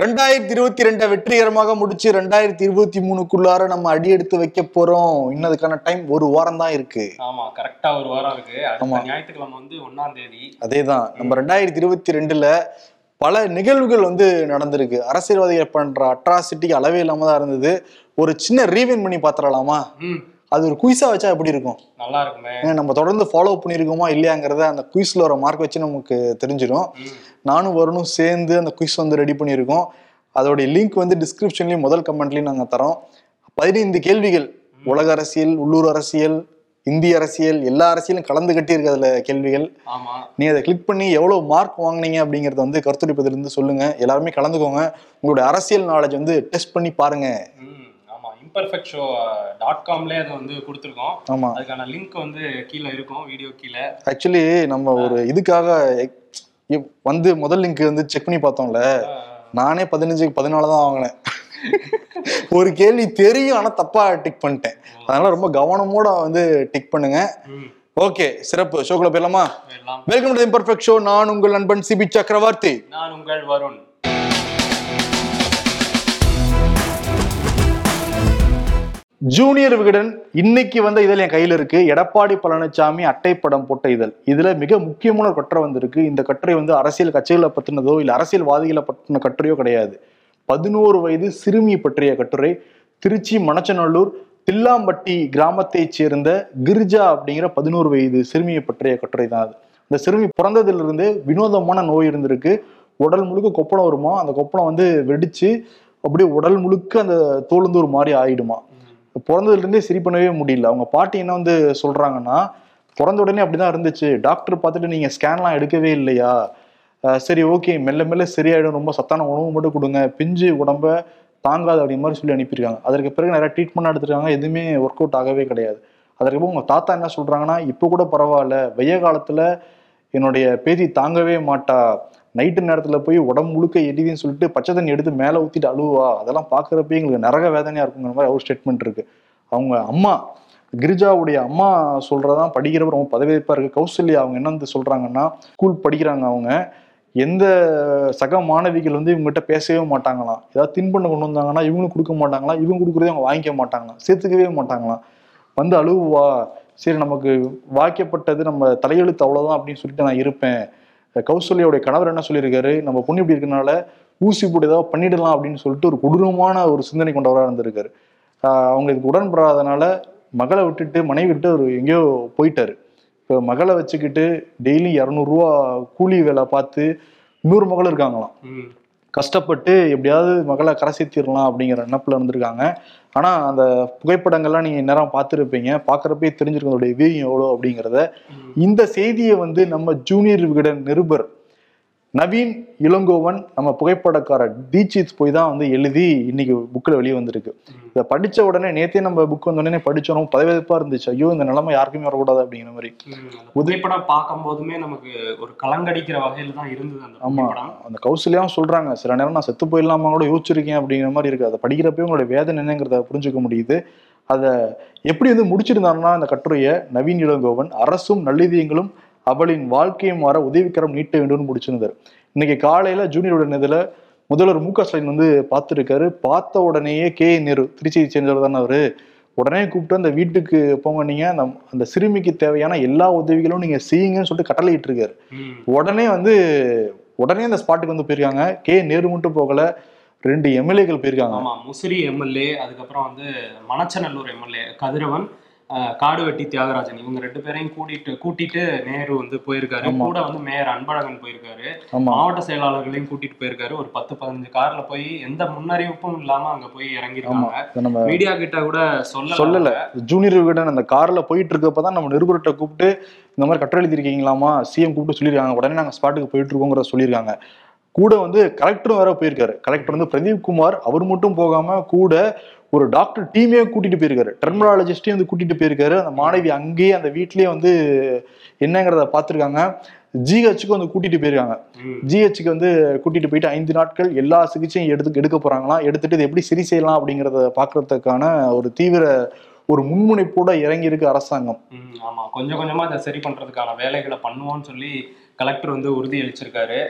ரெண்டாயிரத்தி இருபத்தி ரெண்டை வெற்றிகரமாக முடிச்சு ரெண்டாயிரத்தி இருபத்தி மூணுக்குள்ளார நம்ம அடி எடுத்து வைக்க போறோம். இன்னதுக்கான டைம் ஒரு வாரம் தான் இருக்கு. ஆமா கரெக்டா ஒரு வாரம் இருக்கு. ஆமா. ஞாயிற்றுக்கிழமை வந்து ஒண்ணாம் தேதி. அதேதான். நம்ம ரெண்டாயிரத்தி இருபத்தி ரெண்டுல பல நிகழ்வுகள் வந்து நடந்திருக்கு. அரசியல்வாதிகள் பண்ற அட்ராசிட்டிக்கு அளவே இல்லாம தான் இருந்தது. ஒரு சின்ன ரீவைன் பண்ணி பாத்திரலாமா? அது ஒரு குயிஸா வச்சா எப்படி இருக்கும்? நல்லா இருக்குமே. நம்ம தொடர்ந்து ஃபாலோ பண்ணியிருக்கோமா இல்லையாங்கிறத அந்த குயிஸ்ல ஒரு மார்க் வச்சு நமக்கு தெரிஞ்சிடும் நானும் வரணும் சேர்ந்து அந்த குயிஸ் வந்து ரெடி பண்ணியிருக்கோம். அதோடைய லிங்க் வந்து டிஸ்கிரிப்ஷன்லயும் முதல் கமெண்ட்லயும் நாங்க தரோம். பதினைந்து கேள்விகள். உலக அரசியல் உள்ளூர் அரசியல் இந்திய அரசியல் எல்லா அரசியலும் கலந்து கட்டி இருக்கு அதுல கேள்விகள் நீ அதை கிளிக் பண்ணி எவ்வளவு மார்க் வாங்குனீங்க அப்படிங்கறத வந்து கருத்துரைப்பதிலிருந்து சொல்லுங்க. எல்லாருமே கலந்துக்கோங்க. உங்களுடைய அரசியல் நாலேஜ் வந்து டெஸ்ட் பண்ணி பாருங்க. இம்பர்ஃபெக்ட் ஷோ டாட் காம்லேயே அதை வந்து கொடுத்துருக்கோம். ஆமா. அதுக்கான லிங்க் வந்து கீழே இருக்கும் வீடியோ கீழே. ஆக்சுவலி நம்ம ஒரு இதுக்காக வந்து முதல் லிங்க் வந்து செக் பண்ணி பார்த்தோம்ல. நானே பதினஞ்சுக்கு பதினாலு தான் வாங்கினேன். ஒரு கேள்வி தெரியும் ஆனா தப்பா டிக் பண்ணிட்டேன். அதனால ரொம்ப கவனமோட வந்து டிக் பண்ணுங்க. ஓகே சிறப்பு. ஷோக்குள்ள போயிடலாமா? வெல்கம் டு இம்பர்ஃபெக்ட் ஷோ நான் உங்கள் நண்பன் சிபி சக்கரவர்த்தி. நான் உங்கள் வருண். ஜூனியர் விகடன் இன்னைக்கு வந்த இதழ் என் கையில் இருக்கு. எடப்பாடி பழனிசாமி அட்டைப்படம் போட்ட இதழ். இதுல மிக முக்கியமான ஒரு கட்டுரை வந்திருக்கு. இந்த கட்டுரை வந்து அரசியல் கட்சிகளை பற்றினதோ இல்லை அரசியல்வாதிகளை பற்றின கட்டுரையோ கிடையாது. பதினோரு வயது சிறுமி பற்றிய கட்டுரை. திருச்சி மணச்சநல்லூர் தில்லாம்பட்டி கிராமத்தைச் சேர்ந்த கிரிஜா அப்படிங்கிற பதினோரு வயது சிறுமியை பற்றிய கட்டுரை தான் அது. இந்த சிறுமி பிறந்ததிலிருந்து வினோதமான நோய் இருந்திருக்கு. உடல் முழுக்க கொப்பளம் வருமா? அந்த கொப்பளம் வந்து வெடிச்சு அப்படியே உடல் முழுக்க அந்த தோலுந்து ஒரு மாதிரி ஆயிடுமா? பிறந்ததுலேருந்தே சரி பண்ணவே முடியல. அவங்க பாட்டி என்ன வந்து சொல்கிறாங்கன்னா பிறந்த உடனே அப்படி தான் இருந்துச்சு. டாக்டர் பார்த்துட்டு நீங்கள் ஸ்கேன்லாம் எடுக்கவே இல்லையா? சரி ஓகே. மெல்ல மெல்ல சரியாயிடும். ரொம்ப சத்தான உணவு மட்டும் கொடுங்க. பிஞ்சு உடம்ப தாங்காது அப்படிங்க மாதிரி சொல்லி அனுப்பியிருக்காங்க. அதற்கு பிறகு நிறையா ட்ரீட்மெண்ட் எடுத்துருக்காங்க. எதுவுமே ஒர்க் அவுட் ஆகவே கிடையாது. அதற்கப்புறம் உங்கள் தாத்தா என்ன சொல்கிறாங்கன்னா இப்போ கூட பரவாயில்ல. வெய்ய காலத்தில் என்னுடைய பேதி தாங்கவே மாட்டா. நைட்டு நேரத்தில் போய் உடம்பு முழுக்க எரியுதுன்னு சொல்லிட்டு பச்சை தண்ணி எடுத்து மேலே ஊற்றிட்டு அழுவா. அதெல்லாம் பார்க்குறப்ப எங்களுக்கு நரக வேதனையாக இருக்குங்கிற மாதிரி ஒரு ஸ்டேட்மெண்ட் இருக்கு. அவங்க அம்மா கிரிஜாவுடைய அம்மா சொல்றதான் படிக்கிறவர் ரொம்ப பதவியேற்பாக இருக்கு. கௌசல்யா அவங்க என்ன வந்து சொல்றாங்கன்னா ஸ்கூல் படிக்கிறாங்க அவங்க. எந்த சக மாணவிகள் வந்து இவங்ககிட்ட பேசவே மாட்டாங்களாம். ஏதாவது தின்பண்ண கொண்டு வந்தாங்கன்னா இவங்களும் கொடுக்க மாட்டாங்களாம். இவங்க கொடுக்குறதே அவங்க வாங்கிக்க மாட்டாங்களாம். சேர்த்துக்கவே மாட்டாங்களாம். வந்து அழுவா சரி நமக்கு வாய்க்கப்பட்டது நம்ம தலையெழுத்து அவ்வளோதான் அப்படின்னு சொல்லிட்டு நான் இருப்பேன். கௌசல்யாவுடைய கணவர் என்ன சொல்லியிருக்காரு? நம்ம பொண்ணு இப்படி இருக்கனால ஊசி போட்டு ஏதாவது பண்ணிடலாம் அப்படின்னு சொல்லிட்டு ஒரு கொடூரமான ஒரு சிந்தனை கொண்டவராக இருந்திருக்காரு. ஆஹ் அவங்க இதுக்கு உடன்படாதனால மகளை விட்டுட்டு மனைவி விட்டு அவர் எங்கேயோ போயிட்டாரு. இப்போ மகளை வச்சுக்கிட்டு டெய்லி இரநூறுவா கூலி வேலை பார்த்து இன்னொரு மகள் இருக்காங்களாம். கஷ்டப்பட்டு எப்படியாவது மகளை கரை சேர்த்திடலாம் அப்படிங்கிற நினப்புல இருந்திருக்காங்க. ஆனா அந்த புகைப்படங்கள்லாம் நீங்க நேரம் பார்த்துருப்பீங்க. பார்க்குறப்பே தெரிஞ்சிருக்கும் அதோடைய வீரியம் எவ்வளோ அப்படிங்கிறத. இந்த செய்தியை வந்து நம்ம ஜூனியர் விகடன் நிருபர் நவீன் இளங்கோவன் நம்ம புகைப்படக்காரர் தீட்சித் போய் தான் வந்து எழுதி இன்னைக்கு புக்கில் வெளியே வந்திருக்கு. இதை படிச்ச உடனே நேத்தே நம்ம புக் வந்த உடனே படிச்சோம் பதவியப்பா இருந்துச்சு. ஐயோ இந்த நிலைமை யாருக்குமே வரக்கூடாது அப்படிங்கிற மாதிரி. ம். அந்த புகைப்படம் பார்க்கும் போதுமே நமக்கு ஒரு கலங்கடிக்கிற வகையில தான் இருந்தது அந்த ஆமா புகைப்படம். அந்த கௌசல்யாவும் சொல்றாங்க சில நேரம் நான் செத்து போயிடலாமா கூட யோசிச்சிருக்கேன் அப்படிங்கிற மாதிரி இருக்கு. அதை படிக்கிறப்பவே உங்களோட வேதனை என்னங்கிறத புரிஞ்சுக்க முடியுது. அதை எப்படி வந்து முடிச்சிருந்தாருன்னா இந்த கட்டுரையை நவீன் இளங்கோவன் அரசும் நல்லிதியங்களும் அவளின் வாழ்க்கையை மாற உதவிக்கரம் நீட்ட வேண்டும்னு முடிச்சிருந்தார். இன்னைக்கு காலையில ஜூனியரோட இதுல முதல்வர் மு க ஸ்டாலின் வந்து பார்த்துருக்காரு. பார்த்த உடனேயே கே நேரு திருச்சியை சேர்ந்தவர் தானே அவரு. உடனே கூப்பிட்டு அந்த வீட்டுக்கு போங்க நீங்க. அந்த அந்த சிறுமிக்கு தேவையான எல்லா உதவிகளும் நீங்க செய்யுங்கன்னு சொல்லிட்டு கட்டளையிட்டு இருக்காரு. உடனே வந்து உடனே அந்த ஸ்பாட்டுக்கு வந்து போயிருக்காங்க. கே நேரு மட்டும் போகல. ரெண்டு எம்எல்ஏக்கள் போயிருக்காங்க. ஆமா முசிறி எம்எல்ஏ அதுக்கப்புறம் வந்து மணச்சநல்லூர் எம்எல்ஏ கதிரவன் காடுவெட்டி தியாகராஜன் இவங்க ரெண்டு பேரையும் கூட்டிட்டு கூட்டிட்டு நேரு வந்து போயிருக்காரு. கூட வந்து மேயர் அன்பழகன் போயிருக்காரு. மாவட்ட செயலாளர்களையும் கூட்டிட்டு போயிருக்காரு. ஒரு பத்து பதினஞ்சு கார்ல போய் எந்த முன்னறிவிப்பும் இல்லாம அங்க போய் இறங்கிருக்காங்க மீடியா கிட்ட கூட சொல்லல. சொல்லல. ஜூனியர் விகடன் அந்த கார்ல போயிட்டு இருக்கப்பதான் நம்ம நிருபர்கிட்ட கூப்பிட்டு இந்த மாதிரி கட்டுரை எழுதிருக்கீங்களாமா சிஎம் கூப்பிட்டு சொல்லியிருக்காங்க. உடனே நாங்க ஸ்பாட்டுக்கு போயிட்டு இருக்கோங்கிறத சொல்லியிருக்காங்க. கூட வந்து கலெக்டரும் வேற போயிருக்காரு. கலெக்டர் வந்து பிரதீப் குமார் அவர் மட்டும் போகாம கூட ஒரு டாக்டர் டீமே கூட்டிட்டு போயிருக்காரு. டெர்மனாலஜிஸ்டையும் வந்து கூட்டிட்டு போயிருக்காரு. அந்த மாணவி அங்கேயே அந்த வீட்லயே வந்து என்னங்கிறத பார்த்துருக்காங்க. ஜிஹெச்சுக்கு வந்து கூட்டிட்டு போயிருக்காங்க. ஜிஹெச்சுக்கு வந்து கூட்டிட்டு போயிட்டு ஐந்து நாட்கள் எல்லா சிகிச்சையும் எடுத்து எடுக்க போறாங்களாம். எடுத்துட்டு இது எப்படி சரி செய்யலாம் அப்படிங்கறத பாக்குறதுக்கான ஒரு தீவிர ஒரு முன்முனைப்போட இறங்கி இருக்கு அரசாங்கம் ஆமா. கொஞ்சம் கொஞ்சமா இதை சரி பண்றதுக்கான வேலைகளை பண்ணுவோம்னு சொல்லி கலெக்டர் வந்து உறுதி அளிச்சிருக்காரு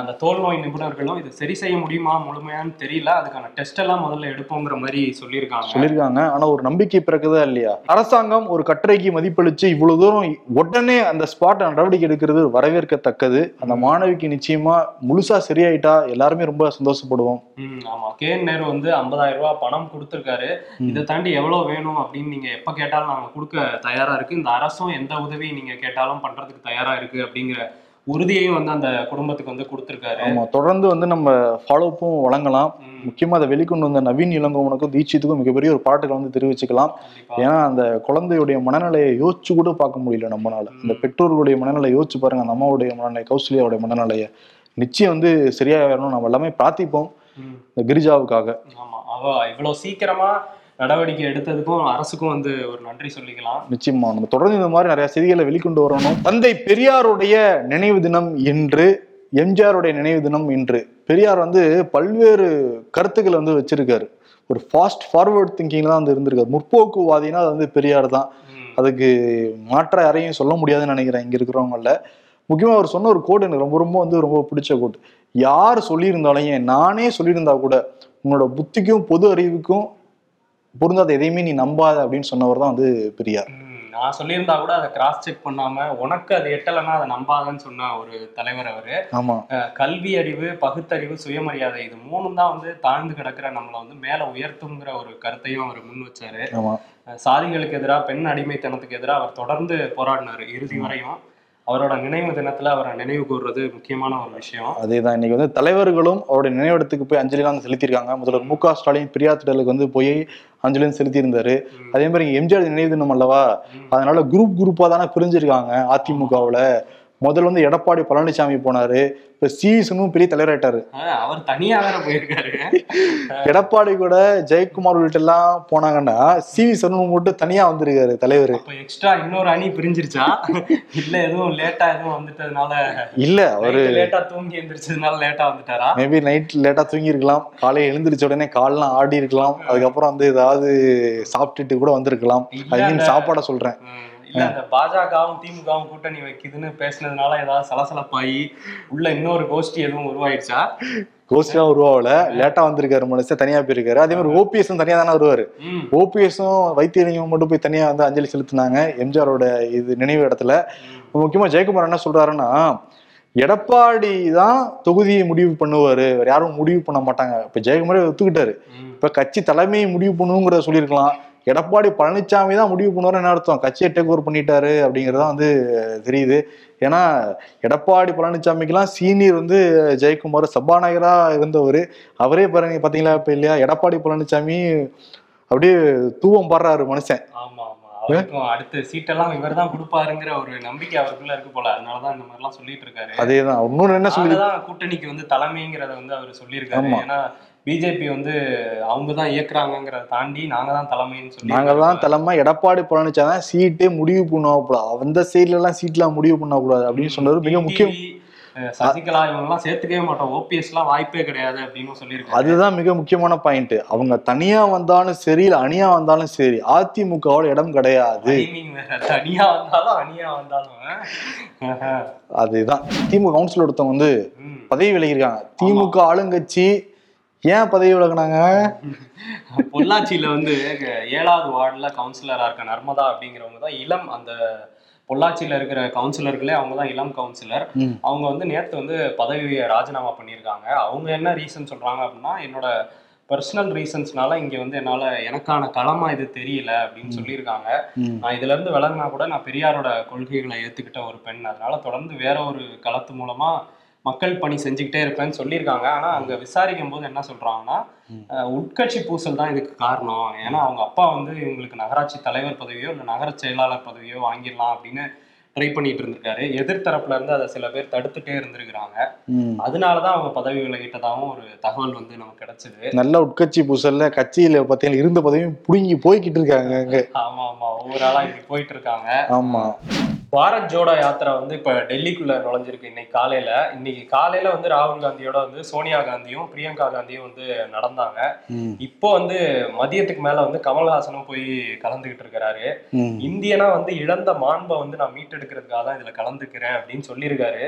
அந்த தோல் நோய் நிபுணர்களும் இது சரி செய்ய முடியுமா முழுமையான்னு தெரியல. அதுக்கான டெஸ்ட் எல்லாம் முதல்ல எடுப்போங்கிற மாதிரி சொல்லியிருக்காங்க. சொல்லியிருக்காங்க. ஆனா ஒரு நம்பிக்கை பிறக்குதா இல்லையா? அரசாங்கம் ஒரு கட்டுரைக்கு மதிப்பளிச்சு இவ்வளவு தூரம் உடனே அந்த ஸ்பாட் நடவடிக்கை எடுக்கிறது வரவேற்கத்தக்கது. அந்த மாணவிக்கு நிச்சயமா முழுசா சரியாயிட்டா எல்லாருமே ரொம்ப சந்தோஷப்படுவோம். ஆமா. கே என் நேரு வந்து ஐம்பதாயிரம் ரூபாய் பணம் கொடுத்திருக்காரு. இதை தாண்டி எவ்வளவு வேணும் அப்படின்னு நீங்க எப்ப கேட்டாலும் நாங்க கொடுக்க தயாரா இருக்கு. இந்த அரசும் எந்த உதவி நீங்க கேட்டாலும் பண்றதுக்கு தயாரா இருக்கு அப்படிங்கிற உறுதியையும் வந்து அந்த குடும்பத்துக்கு வந்து கொடுத்திருக்காரு. ஆமா தொடர்ந்து வந்து நம்ம ஃபாலோப்பும் வழங்கலாம். முக்கியமா அதை வெளிக்கொண்டு வந்த நவீன் இளங்கோவனுக்கும் தீட்சித்துக்கும் மிகப்பெரிய ஒரு பாராட்டுகளை வந்து தெரிவிச்சுக்கலாம். ஏன்னா அந்த குழந்தையுடைய மனநிலையை யோசிச்சு கூட பார்க்க முடியல நம்மளால. இந்த பெற்றோர்களுடைய மனநிலையை யோசிச்சு பாருங்க. அந்த அம்மாவுடைய மனநிலை கௌசல்யாவுடைய மனநிலையை நிச்சயம் வந்து சரியா வரணும். நம்ம எல்லாமே பிரார்த்திப்போம். இந்த கிரிஜாவுக்காக. ஆமா. அவ இவ்வளவு சீக்கிரமா நடவடிக்கை எடுத்ததுக்கும் அரசுக்கும் வந்து ஒரு நன்றி சொல்லிக்கலாம். நிச்சயமா. நம்ம தொடர்ந்து இந்த மாதிரி நிறைய செய்திகளை வெளிக்கொண்டு வரணும். தந்தை பெரியாருடைய நினைவு தினம் இன்று எம்ஜிஆருடைய நினைவு தினம் இன்று. பெரியார் வந்து பல்வேறு கருத்துக்களை வந்து வச்சிருக்காரு. ஒரு ஃபாஸ்ட் ஃபார்வர்ட் திங்கிங்ல தான் வந்து இருந்திருக்காரு. முற்போக்குவாதினா அது வந்து பெரியார் தான். அதுக்கு மாற்ற யாரையும் சொல்ல முடியாதுன்னு நினைக்கிறேன் இங்க இருக்கிறவங்கள முக்கியமா அவர் சொன்ன ஒரு கோட் எனக்கு ரொம்ப ரொம்ப வந்து ரொம்ப பிடிச்ச கோட் யார் சொல்லியிருந்தாலும் ஏன் நானே சொல்லியிருந்தா கூட உன்னோட புத்திக்கும் பொது அறிவுக்கும் பொருந்தாத எதையுமே நீ நம்பாத அப்படின்னு சொன்னவர் தான் வந்து பெரியார். நான் சொல்லியிருந்தா கூட அதை கிராஸ் செக் பண்ணாம உனக்கு அது எட்டலைன்னா அதை நம்பாதன்னு சொன்ன ஒரு தலைவர் அவரு. ஆமா. கல்வி அறிவு பகுத்தறிவு சுயமரியாதை இது மூணும் தான் வந்து தாழ்ந்து கிடக்கிற நம்மளை வந்து மேல உயர்த்துங்கிற ஒரு கருத்தையும் அவர் முன் வச்சாரு. சாதிகளுக்கு எதிராக பெண் அடிமைத்தனத்துக்கு எதிராக அவர் தொடர்ந்து போராடினாரு இறுதி வரையும். அவரோட நினைவு தினத்துல அவரை நினைவு கூறுறது முக்கியமான ஒரு விஷயம். அதேதான் இன்னைக்கு வந்து தலைவர்களும் அவருடைய நினைவிடத்துக்கு போய் அஞ்சலிலாம் செலுத்தியிருக்காங்க. முதல்வர் மு க ஸ்டாலின் பெரியார் திடலுக்கு வந்து போய் அஞ்சலியும் செலுத்தியிருந்தாரு. அதே மாதிரி எம்ஜிஆர் நினைவு தினம் அல்லவா? அதனால குரூப் குரூப்பா தானே பிரிஞ்சிருக்காங்க அதிமுகவுல. முதல்ல வந்து எடப்பாடி பழனிசாமி போனாரு இப்ப சிவிசனும் பெரிய தலைவராயிட்டாரு. அவர் தனியா வேற போயிருக்காரு. எடப்பாடி கூட ஜெயக்குமார் உள்ளிட்ட எல்லாம் போனாங்கன்னா சிவி சண்முகம் மட்டும் தனியா வந்திருக்காரு தலைவர். எக்ஸ்ட்ரா இன்னொரு அணி பிரிஞ்சிருச்சா? இல்ல எதுவும் லேட்டா எதுவும் வந்துட்டதுனால இல்ல அவரு லேட்டா தூங்கி எந்திரிச்சதுனால லேட்டா வந்துட்டாரா? மேபி நைட் லேட்டா தூங்கி இருக்கலாம். காலையில எழுந்திரிச்ச உடனே கால்லாம் ஆடி இருக்கலாம். அதுக்கப்புறம் வந்து ஏதாவது சாப்பிட்டுட்டு கூட வந்திருக்கலாம். ஐ மீன் சாப்பாட சொல்றேன். இல்ல அந்த பாஜகவும் திமுகவும் கூட்டணி வைக்குதுன்னு பேசுனதுனால ஏதாவது சலசலப்பாயி உள்ள இன்னொரு கோஷ்டி எதுவும் உருவாயிடுச்சா? கோஸ்டா உருவாவல லேட்டா வந்திருக்காரு மனுஷன் தனியா போயிருக்காரு. அதே மாதிரி ஓபிஎஸ் தனியா தானே வருவாரு. ஓபிஎஸும் வைத்தியலிங்கம் மட்டும் போய் தனியா வந்து அஞ்சலி செலுத்தினாங்க. எம்ஜிஆரோட இது நினைவு இடத்துல. முக்கியமா ஜெயக்குமார் என்ன சொல்றாருன்னா எடப்பாடி தான் தொகுதியை முடிவு பண்ணுவாரு. வேற யாரும் முடிவு பண்ண மாட்டாங்க. இப்ப ஜெயக்குமாரே ஒத்துக்கிட்டாரு. இப்ப கட்சி தலைமையை முடிவு பண்ணுங்கிறத சொல்லியிருக்கலாம். எடப்பாடி பழனிசாமி தான் முடிவு பண்ணுவாரு என்ன அர்த்தம்? கட்சியை டேக் ஓவர் பண்ணிட்டாரு அப்படிங்கறதா வந்து தெரியுது. ஏன்னா எடப்பாடி பழனிசாமிக்கெல்லாம் சீனியர் வந்து ஜெயக்குமார் சபாநாயகரா இருந்தவர். அவரே பாருங்க பாத்தீங்களா இப்ப இல்லையா? எடப்பாடி பழனிசாமி அப்படியே தூவம் பாடுறாரு மனுஷன். ஆமா ஆமா. அவருக்கும் அடுத்த சீட்டெல்லாம் இவர் தான் கொடுப்பாருங்கிற ஒரு நம்பிக்கை அவருக்குள்ள இருக்கு போல. அதனாலதான் இந்த மாதிரிலாம் சொல்லிட்டு இருக்காரு. அதேதான். இன்னொன்னு என்ன சொல்லி கூட்டணிக்கு வந்து தலைமைங்கிறத வந்து அவர் சொல்லியிருக்காரு. ஏன்னா பிஜேபி வந்து அவங்க தான் இயக்குறாங்கிறத தாண்டி நாங்க தான் தலைமைன்னு சொல்லி நாங்க தான் தலைமை எடப்பாடி பழனிசாமி தான் சீட்டே முடிவு பண்ணக்கூடாது அந்த சைட்ல எல்லாம் சீட்லாம் முடிவு பண்ணக்கூடாது அப்படின்னு சொன்னது மிக முக்கியம். சசிகலா இவங்க எல்லாம் சேர்த்துக்கவே மாட்டோம். ஓபிஎஸ் எல்லாம் வாய்ப்பே கிடையாது அப்படின்னு சொல்லியிருக்காரு அதுதான் மிக முக்கியமான பாயிண்ட் அவங்க தனியா வந்தாலும் சரி இல்ல அணியா வந்தாலும் சரி அதிமுகவோட இடம் கிடையாது. தனியா வந்தாலும் அணியா வந்தாலும் அதுதான். திமுக கவுன்சில் ஒருத்தவங்க வந்து. பதவி விலகிருக்காங்க திமுக ஆளுங்கட்சி ஏன் பதவி விலகினாங்க? பொள்ளாச்சியில வந்து ஏழாவது வார்டுல கவுன்சிலரா இருக்க நர்மதா அப்படிங்கிறவங்க தான் இளம் அந்த பொள்ளாச்சியில இருக்கிற கவுன்சிலர்களே அவங்க தான் இளம் கவுன்சிலர். அவங்க வந்து நேத்து வந்து பதவியை ராஜினாமா பண்ணியிருக்காங்க. அவங்க என்ன ரீசன் சொல்றாங்க அப்படின்னா என்னோட பர்சனல் ரீசன்ஸ்னால இங்க வந்து என்னால எனக்கான களமா இது தெரியல அப்படின்னு சொல்லியிருக்காங்க. நான் இதுல இருந்து விலகினா கூட நான் பெரியாரோட கொள்கைகளை ஏத்துக்கிட்ட ஒரு பெண். அதனால தொடர்ந்து வேற ஒரு களத்து மூலமா மக்கள் பணி செஞ்சுக்கிட்டே இருப்பேன்னு சொல்லியிருக்காங்க. ஆனா அங்க விசாரிக்கும் போது என்ன. அஹ், உட்கட்சி பூசல் தான் இதுக்கு காரணம். ஏன்னா அவங்க அப்பா வந்து இவங்களுக்கு நகராட்சி தலைவர் பதவியோ இல்லை நகர செயலாளர் பதவியோ வாங்கிடலாம் அப்படின்னு ட்ரை பண்ணிட்டு இருந்திருக்காரு. எதிர்த்தரப்புல இருந்து அதை சில பேர் தடுத்துட்டே இருந்திருக்கிறாங்க. அதனாலதான் அவங்க பதவி விலகிட்டதாகவும் ஒரு தகவல் வந்து நமக்கு கிடைச்சது. நல்ல உட்கட்சி பூசல்ல கட்சியில பாத்தீங்கன்னா இருந்த பதவியும் புடுங்கி போய்கிட்டு இருக்காங்க ஆமா ஆமா. ஒவ்வொரு ஆளா இப்படி போயிட்டு இருக்காங்க. ஆமா. பாரத் ஜோடோ யாத்திரை வந்து இப்ப டெல்லிக்குள்ள நுழைஞ்சிருக்கு இன்னைக்கு காலையில. இன்னைக்கு காலையில வந்து ராகுல் காந்தியோட வந்து சோனியா காந்தியும் பிரியங்கா காந்தியும் வந்து நடந்தாங்க. இப்போ வந்து மதியத்துக்கு மேல வந்து கமல்ஹாசனும் போய் கலந்துகிட்டு இருக்கிறாரு. இந்தியனா வந்து இழந்த மாண்பை வந்து நான் மீட்டெடுக்கிறதுக்காக தான் இதுல கலந்துக்கிறேன் அப்படின்னு சொல்லியிருக்காரு.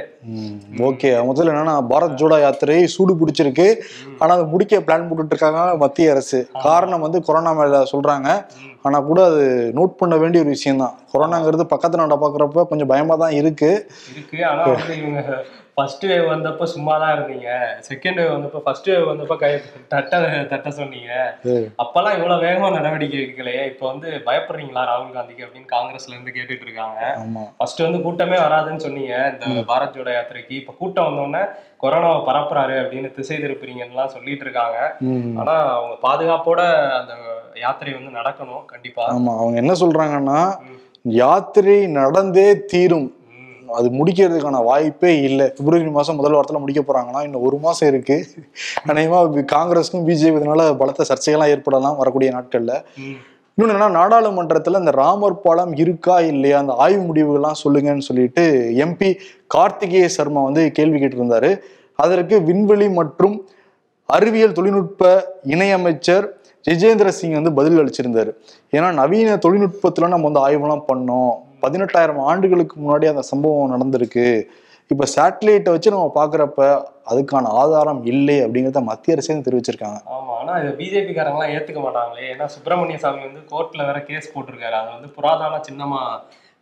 ஓகே. முதல்ல என்னன்னா பாரத் ஜோடோ யாத்திரை சூடு பிடிச்சிருக்கு. ஆனா அதை முடிக்க பிளான் போட்டுட்டு இருக்காங்க மத்திய அரசு. காரணம் வந்து கொரோனா மேல சொல்றாங்க. ஆனால் கூட அது நோட் பண்ண வேண்டிய ஒரு விஷயம் தான் கொரோனாங்கிறது பக்கத்து நாட்டை பார்க்குறப்ப கொஞ்சம் பயமாக தான் இருக்கு. ஃபர்ஸ்ட் வேவ் வந்தப்ப சும்மா தான் இருந்தீங்க. செகண்ட் வேவ் வந்தப்ப ஃபர்ஸ்ட் வேவ் வந்தப்ப கை தட்ட தட்ட சொன்னீங்க. அப்பெல்லாம் இவ்வளவு வேகமா நடவடிக்கை எடுக்கலையே. இப்போ வந்து பயப்படுறீங்களா ராகுல் காந்திக்கு அப்படின்னு காங்கிரஸ்ல இருந்து கேட்டுட்டு இருக்காங்க. ஃபர்ஸ்ட் வந்து கூட்டமே வராதுன்னு சொன்னீங்க. இந்த பாரத் ஜோடோ யாத்திரைக்கு. இப்ப கூட்டம் வந்தோடனே கொரோனாவை பரப்புறாரு அப்படின்னு திசை திருப்புறீங்கன்னுலாம் சொல்லிட்டு இருக்காங்க. ஆனா அவங்க பாதுகாப்போட அந்த யாத்திரை வந்து நடக்கணும் கண்டிப்பா. ஆமா. அவங்க என்ன சொல்றாங்கன்னா. யாத்திரை நடந்தே தீரும். அது முடிக்கிறதுக்கான வாய்ப்பே இல்லை. பிப்ரவரி மாசம் முதல் வாரத்துல முடிக்க போறாங்கன்னா இன்னும் ஒரு மாசம் இருக்கு. அநேகமா காங்கிரஸுக்கும் பிஜேபி இதனால பலத்த சர்ச்சைகள்லாம் ஏற்படலாம் வரக்கூடிய நாட்கள்ல. இன்னொன்று என்னன்னா நாடாளுமன்றத்துல இந்த ராமர் பாலம் இருக்கா இல்லையா அந்த ஆய்வு முடிவுகள்லாம் சொல்லுங்கன்னு சொல்லிட்டு எம்பி கார்த்திகேய சர்மா வந்து கேள்வி கேட்டிருந்தாரு. அதற்கு விண்வெளி மற்றும் அறிவியல் தொழில்நுட்ப இணையமைச்சர் ஜிஜேந்திர சிங் வந்து பதில் அளிச்சிருந்தாரு. ஏன்னா நவீன தொழில்நுட்பத்துல நம்ம வந்து ஆய்வுலாம் பண்ணோம். பதினெட்டாயிரம் ஆண்டுகளுக்கு முன்னாடி அந்த சம்பவம் நடந்திருக்கு. இப்ப சேட்டலைட்டை வச்சு நம்ம பாக்குறப்ப அதுக்கான ஆதாரம் இல்லை அப்படிங்கிறத மத்திய அரசே தெரிவிச்சிருக்காங்க. ஆமா ஆனா இது பிஜேபி காரங்களாம் ஏத்துக்க மாட்டாங்களே. ஏன்னா சுப்பிரமணிய சாமி வந்து கோர்ட்ல வேற கேஸ் போட்டிருக்காரு. அதை வந்து புராதன சின்னமா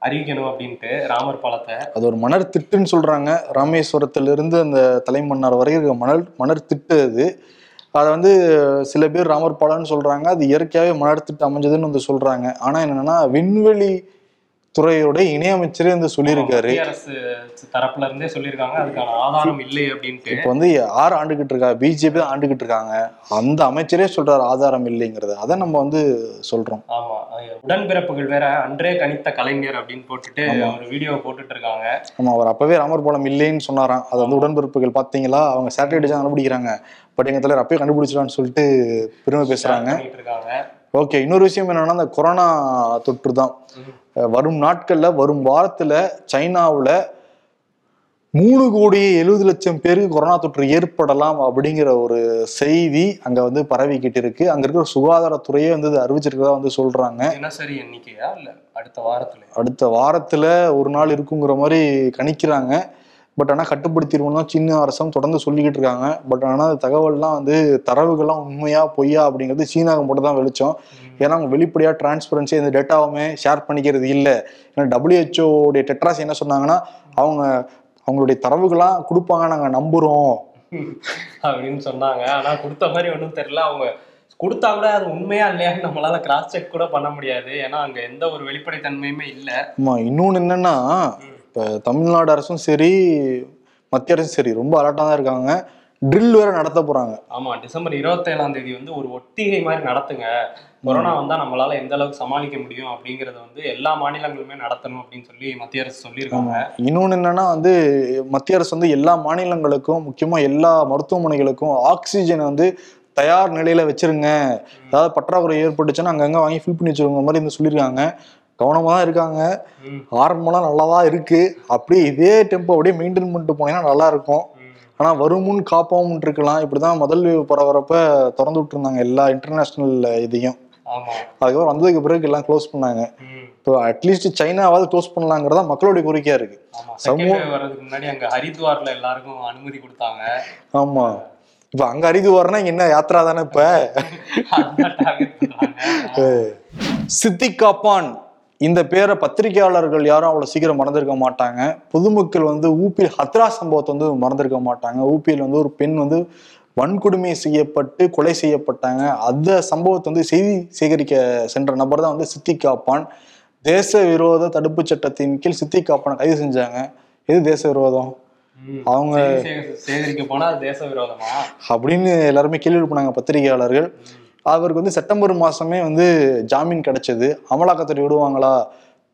அறிவிக்கணும் அப்படின்ட்டு ராமர் பாலத்தை. அது ஒரு மணர் திட்டுன்னு சொல்றாங்க. ராமேஸ்வரத்துல இருந்து அந்த தலைமன்னார் வரை இருக்க மணல் மணர் திட்டு அது. அதை வந்து சில பேர் ராமர் பாலம்னு சொல்றாங்க. அது இயற்கையாகவே மணர் திட்டு அமைஞ்சதுன்னு வந்து சொல்றாங்க. ஆனா என்னன்னா விண்வெளி துறையோட இணையமைச்சரே வந்து சொல்லியிருக்காரு. தரப்புல இருந்தே சொல்லியிருக்காங்க. அதுக்கான ஆதாரம் இல்லை அப்படின்ட்டு. இப்போ வந்து யார் ஆண்டுகிட்டு இருக்கா? பிஜேபி தான் ஆண்டுகிட்டு இருக்காங்க. அந்த அமைச்சரே சொல்றாரு ஆதாரம் இல்லைங்கிறது. அதை நம்ம வந்து சொல்றோம். ஆமா உடன்பிறப்புகள் வேற. அன்றே கணித்த கலைஞர் அப்படின்னு போட்டுட்டு. ஒரு வீடியோ போட்டுட்டு இருக்காங்க. ஆமா அவர் அப்பவே ராமர் பாலம் இல்லைன்னு சொன்னாராம். அது வந்து உடன்பிறப்புகள் பாத்தீங்களா? அவங்க சேட்டலைட் கண்டுபிடிக்கிறாங்க. பட் எங்க தலைவர் அப்பயே கண்டுபிடிச்சிடான்னு சொல்லிட்டு பெருமை பேசுறாங்க. ஓகே இன்னொரு விஷயம் என்னன்னா இந்த கொரோனா தொற்று தான் வரும் நாட்கள்ல வரும் வாரத்துல சைனாவுல மூணு கோடி எழுபது லட்சம் பேருக்கு கொரோனா தொற்று ஏற்படலாம் அப்படிங்கிற ஒரு செய்தி அங்க வந்து பரவிக்கிட்டு இருக்கு. அங்க இருக்கிற சுகாதாரத்துறையே வந்து அறிவிச்சிருக்கதா வந்து சொல்றாங்க. தினசரி எண்ணிக்கையா இல்ல? அடுத்த வாரத்துல? அடுத்த வாரத்துல ஒரு நாள் இருக்குங்கிற மாதிரி கணிக்கிறாங்க. பட் ஆனால் கட்டுப்படுத்திடுவோம் தான் சின்ன அரசும் தொடர்ந்து சொல்லிக்கிட்டு இருக்காங்க. பட் ஆனால் தகவல்லாம் வந்து தரவுகள்லாம் உண்மையா பொய்யா அப்படிங்கிறது சீனாவுக்கு மட்டும் தான் வெளிச்சம். ஏன்னா அவங்க வெளிப்படையாக டிரான்ஸ்பரன்சி இந்த டேட்டாவுமே ஷேர் பண்ணிக்கிறது இல்லை. ஏன்னா டபிள்யூஹெச்ஓடைய டெட்ராஸ் என்ன சொன்னாங்கன்னா அவங்க அவங்களுடைய தரவுகள்லாம் கொடுப்பாங்க நாங்கள் நம்புகிறோம் அப்படின்னு சொன்னாங்க. ஆனா கொடுத்த மாதிரி ஒண்ணும் தெரியல. அவங்க கொடுத்தா கூட அது உண்மையா இல்லையான்னு நம்மளால கிராஸ் செக் கூட பண்ண முடியாது. ஏன்னா அங்க எந்த ஒரு வெளிப்படைத்தன்மையுமே இல்ல. ஆமா இன்னொன்று என்னன்னா இப்போ தமிழ்நாடு அரசும் சரி மத்திய அரசும் சரி ரொம்ப அலர்ட்டாக தான் இருக்காங்க. ட்ரில் வேற நடத்த போறாங்க. ஆமா டிசம்பர் இருபத்தேழாம் தேதி வந்து ஒரு ஒத்திகை மாதிரி நடத்துங்க. கொரோனா வந்தா நம்மளால எந்த அளவுக்கு சமாளிக்க முடியும் அப்படிங்கறத வந்து எல்லா மாநிலங்களுமே நடத்தணும் அப்படின்னு சொல்லி மத்திய அரசு சொல்லியிருக்காங்க. இன்னொன்று என்னன்னா வந்து மத்திய அரசு வந்து எல்லா மாநிலங்களுக்கும் முக்கியமா எல்லா மருத்துவமனைகளுக்கும் ஆக்சிஜன் வந்து தயார் நிலையில வச்சிருங்க. ஏதாவது பற்றாக்குறை ஏற்பட்டுச்சுன்னா அங்கங்க வாங்கி ஃபில் பண்ணி வச்சிருங்க மாதிரி வந்து சொல்லியிருக்காங்க. கவனமா தான் இருக்காங்க. ஆரம்பம்லாம் நல்லா தான் இருக்கு. அப்படியே இதே டெம்போ அப்படியே மெயின்டைன் பண்ணிட்டு போனீங்கன்னா நல்லா இருக்கும். ம். ஆனா வருமுன் காப்போம் இருக்கலாம். இப்படிதான் முதல் wave பரவறப்ப திறந்து விட்டுருந்தாங்க எல்லா இன்டர்நேஷனல் இதையும். அதுக்கப்புறம் வந்ததுக்கு பிறகு எல்லாம் க்ளோஸ் பண்ணாங்க. இப்போ அட்லீஸ்ட் சைனாவாவது க்ளோஸ் பண்ணலாங்கிறதா மக்களுடைய கோரிக்கையா இருக்கு. ஆமா. சமூக- செகண்ட் வர்றதுக்கு முன்னாடி அங்க ஹரித்வார்ல எல்லாருக்கும் அனுமதி கொடுத்தாங்க. ஆமா. இப்ப அங்க அரிது வரனா இங்க என்ன யாத்ரா தானே இப்ப? அதுதான் இந்த பேரை பத்திரிகையாளர்கள் யாரும் அவ்வளவு சீக்கிரம் மறந்திருக்க மாட்டாங்க. பொதுமக்கள் வந்து ஊப்பியில் ஹத்ரா சம்பவத்தை வந்து மறந்திருக்க மாட்டாங்க. ஊப்பியில் வந்து ஒரு பெண் வந்து வன்கொடுமை செய்யப்பட்டு கொலை செய்யப்பட்டாங்க. அந்த சம்பவத்தை வந்து செய்தி சேகரிக்க சென்ற நபர் தான் வந்து சித்திக் காப்பான். தேச விரோத தடுப்பு சட்டத்தின் கீழ் சித்திக் காப்பானை கைது செஞ்சாங்க. எது தேச விரோதம். அவங்க சேகரிக்க போனா தேச விரோதமா? அப்படின்னு எல்லாருமே கேள்வி எழுப்புனாங்க பத்திரிகையாளர்கள் அவருக்கு வந்து செப்டம்பர் மாசமே வந்து ஜாமீன் கிடைச்சது. அமலாக்கத்துறை விடுவாங்களா?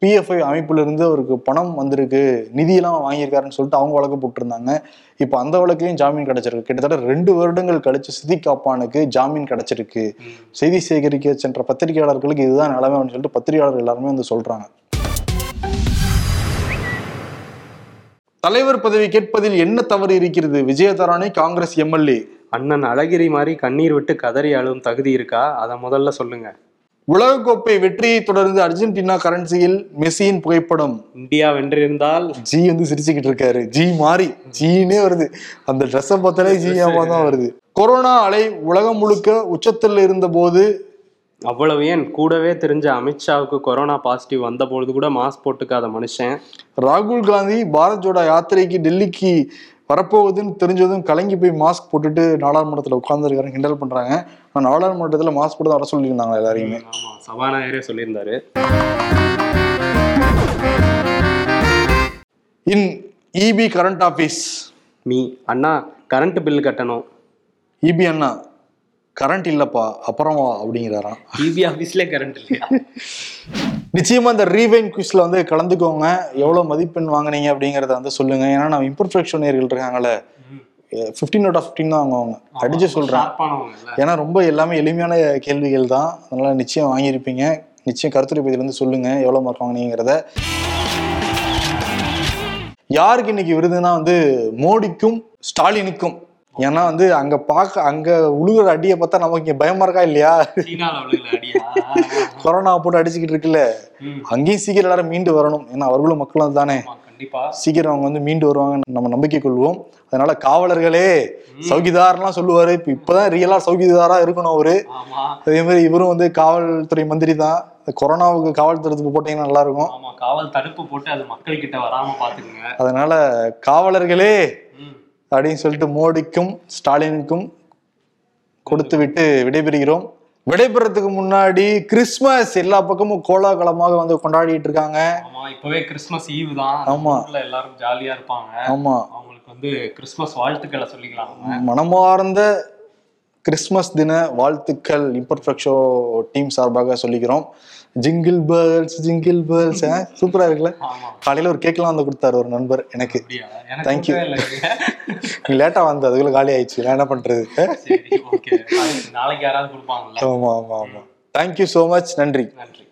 பிஎஃப்ஐ அமைப்புல இருந்து அவருக்கு பணம் வந்திருக்கு. நிதியெல்லாம் வாங்கியிருக்காருன்னு சொல்லிட்டு அவங்க வழக்கு போட்டிருந்தாங்க. இப்போ அந்த வழக்குலையும் ஜாமீன் கிடைச்சிருக்கு. கிட்டத்தட்ட ரெண்டு வருடங்கள் கழிச்சு சித்திக் காப்பானுக்கு ஜாமீன் கிடைச்சிருக்கு. செய்தி சேகரிக்க சென்ற பத்திரிகையாளர்களுக்கு இதுதான் நிலைமைன்னு சொல்லிட்டு பத்திரிகையாளர்கள் எல்லாருமே வந்து சொல்றாங்க. தலைவர் பதவி கேட்பதில் என்ன தவறு இருக்கிறது? விஜயதாரணி காங்கிரஸ் எம்எல்ஏ. அண்ணன் அழகிரி மாதிரி கண்ணீர் விட்டு கதறி அழும் தகுதி இருக்கா? அதை முதல்ல சொல்லுங்க. உலகக்கோப்பை வெற்றியை தொடர்ந்து அர்ஜென்டினா கரன்சியில் மெஸ்ஸியின் புகைப்படம். இந்தியா வென்றிருந்தால்? ஜி வந்து சிரிச்சுக்கிட்டு இருக்காரு. ஜி மாறி. ஜீனே வருது. அந்த ட்ரெஸ்ஸை பார்த்தாலே ஜியாமா தான் வருது. கொரோனா அலை உலகம் முழுக்க உச்சத்தில் இருந்த போது அவ்வளவு ஏன்? கூடவே தெரிஞ்ச அமித்ஷாவுக்கு கொரோனா பாசிட்டிவ் வந்த பொழுது கூட மாஸ்க் போட்டுக்காத மனுஷன். ராகுல் காந்தி பாரத் ஜோடோ யாத்திரைக்கு டெல்லிக்கு வரப்போகுதுன்னு தெரிஞ்சதும் கலங்கி போய் மாஸ்க் போட்டுட்டு நாடாளுமன்றத்தில் உட்கார்ந்துருக்காரு கிண்டல் பண்றாங்க. ஆனால் நாடாளுமன்றத்தில் மாஸ்க் போட்டு தான் வர சொல்லியிருந்தாங்க எல்லாரையுமே? சபாநாயகரே சொல்லியிருந்தாரு. In EB current office me அண்ணா கரண்ட் பில் கட்டணும். இபி அண்ணா. கரண்ட் இல்லப்பா அப்புறம் அப்படிங்கிறாராம். டிபி ஆபீஸ்ல கரண்ட் இல்லையா? நிச்சயமா இந்த ரீவைன் குவிஸ்ல வந்து கலந்துக்கோங்க. எவ்வளவு மதிப்பெண் வாங்குனீங்க அப்படிங்கறத வந்து சொல்லுங்க. ஏன்னா நம்ம இம்பர்ஃபெக்ஷன் நேர்கள் இருக்காங்கல்ல ஃபிஃப்டீன் அவுட் ஆஃப் ஃபிஃப்டின் தான் வாங்குவாங்க. அடிச்சு ஷார்ப்பானவங்கல்ல ஏன்னா ரொம்ப எல்லாமே எளிமையான கேள்விகள் தான். அதனால நிச்சயம் வாங்கியிருப்பீங்க. நிச்சயம் கருத்துரை பதில இருந்து சொல்லுங்க. எவ்வளவு மார்க் வாங்குனீங்கிறத. யாருக்கு இன்னைக்கு விருதுன்னா வந்து மோடிக்கும் ஸ்டாலினுக்கும். ஏன்னா வந்து அங்க பார்க்க அங்க உழுகுற அடியை பார்த்தா நமக்கு இங்க பயமா இருக்கா இல்லையா? கொரோனா போட்டு அடிச்சுக்கிட்டு இருக்குல்ல. அங்கேயும் சீக்கிரம் எல்லாரும் மீண்டு வரணும். ஏன்னா அவர்களும் மக்களும் தானே சீக்கிரம் அவங்க வந்து மீண்டு வருவாங்க நம்ம நம்பிக்கை கொள்வோம். அதனால காவலர்களே சௌகிதார்லாம் சொல்லுவாரு. இப்ப இப்பதான் ரியலா சௌகிதாரா இருக்கணும் அவரு. அதே மாதிரி இவரும் வந்து காவல்துறை மந்திரி தான். கொரோனாவுக்கு காவல்துறைக்கு போட்டீங்கன்னா நல்லா இருக்கும். காவல் தடுப்பு போட்டு அது மக்கள் கிட்ட வராம பாத்துக்குங்க. அதனால காவலர்களே அப்படின்னு சொல்லிட்டு மோடிக்கும் ஸ்டாலினுக்கும் கொடுத்து விட்டு விடைபெறுகிறோம். விடைபெறதுக்கு முன்னாடி கிறிஸ்மஸ் எல்லா பக்கமும் கோலாகலமாக வந்து கொண்டாடிட்டு இருக்காங்க. ஆமா இப்பவே கிறிஸ்மஸ் ஈவ் தான். ஆமா. எல்லாரும் ஜாலியா இருப்பாங்க. ஆமா. அவங்களுக்கு வந்து கிறிஸ்மஸ் வாழ்த்துக்களை சொல்லிக்கலாம். மனமார்ந்த கிறிஸ்மஸ் தின வாழ்த்துக்கள் இம்பர்ஃபெக்ட் ஷோ டீம் சார்பாக சொல்லிக்கிறோம். ஜிங்கிள் பேர்ல்ஸ் ஜிங்கிள் பேர்ல்ஸ் சூப்பரா இருக்குல்ல? காலையில ஒரு கேக்லாம் வந்து கொடுத்தாரு ஒரு நண்பர் எனக்கு. இல்லைங்க. லேட்டா வந்து அதுக்குள்ள காலி ஆயிடுச்சு. நான் என்ன பண்றது? நாளைக்கு யாராவது கொடுப்பாங்கல்ல. ஆமா ஆமா ஆமா. தேங்க்யூ ஸோ மச் நன்றி. நன்றி.